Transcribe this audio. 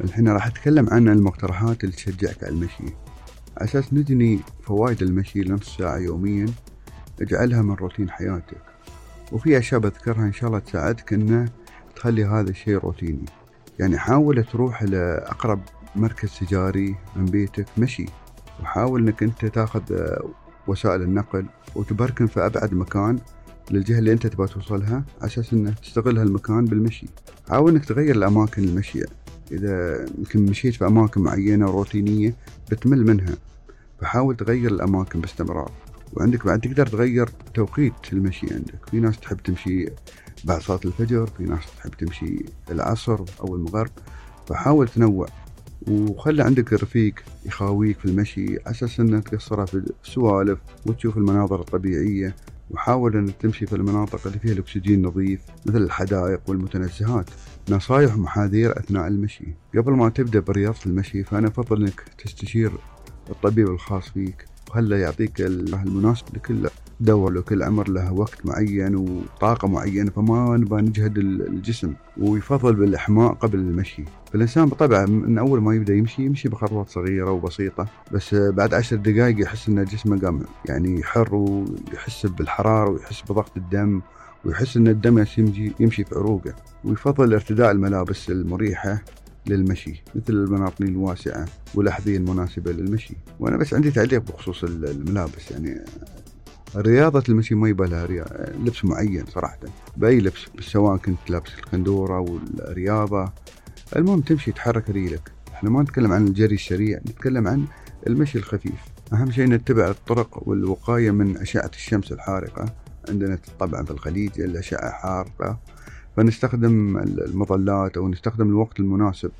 الحين راح أتكلم عن المقترحات اللي تشجعك على المشي. أساس نجني فوائد المشي لنص ساعة يوميا اجعلها من روتين حياتك. وفي أشياء بذكرها إن شاء الله تساعدك إنه تخلي هذا الشيء روتيني. يعني حاول تروح لأقرب مركز تجاري من بيتك مشي. وحاول إنك أنت تاخذ وسائل النقل وتبركن في أبعد مكان للجهة اللي أنت تبغى توصلها على أساس تستغل هالمكان بالمشي. حاول إنك تغير الأماكن المشي إذا يمكن مشيت في أماكن معينة روتينية بتمل منها. فحاول تغير الأماكن باستمرار. وعندك بعد تقدر تغير توقيت المشي عندك. في ناس تحب تمشي بعد صلاة الفجر في ناس تحب تمشي العصر أو المغرب. فحاول تنوع. وخلي عندك رفيق يخاويك في المشي على أساس انه تقصرها في السوالف وتشوف المناظر الطبيعية. وحاول انك تمشي في المناطق اللي فيها الأكسجين نظيف مثل الحدائق والمتنزهات. نصائح ومحاذير أثناء المشي. قبل ما تبدأ برياضة المشي فأنا أفضل إنك تستشير الطبيب الخاص فيك. وهلا يعطيك المناسب لكل دور لكل عمر له وقت معين وطاقة معينة فما نبغى نجهد الجسم ويفضل بالإحماء قبل المشي. فالإنسان بطبعه من أول ما يبدأ يمشي يمشي بخطوات صغيرة وبسيطة بس بعد عشر دقائق يحس أن جسمه قام يعني حر ويحس بالحرارة ويحس بضغط الدم ويحس أن الدم يمشي, يمشي في عروقه. ويفضل ارتداء الملابس المريحة للمشي مثل البناطيل الواسعة والأحذية المناسبة للمشي. وأنا بس عندي تعليق بخصوص الملابس يعني رياضة المشي ما يبغى لها لبس معين صراحة. بأي لبس سواء كنت لابس القندورة والرياضة. المهم تمشي تحرك ريلك. إحنا ما نتكلم عن الجري السريع نتكلم عن المشي الخفيف. أهم شيء نتبع الطرق والوقاية من أشعة الشمس الحارقة. عندنا طبعا في الخليج الأشعة حارقة. فنستخدم المظلات أو نستخدم الوقت المناسب.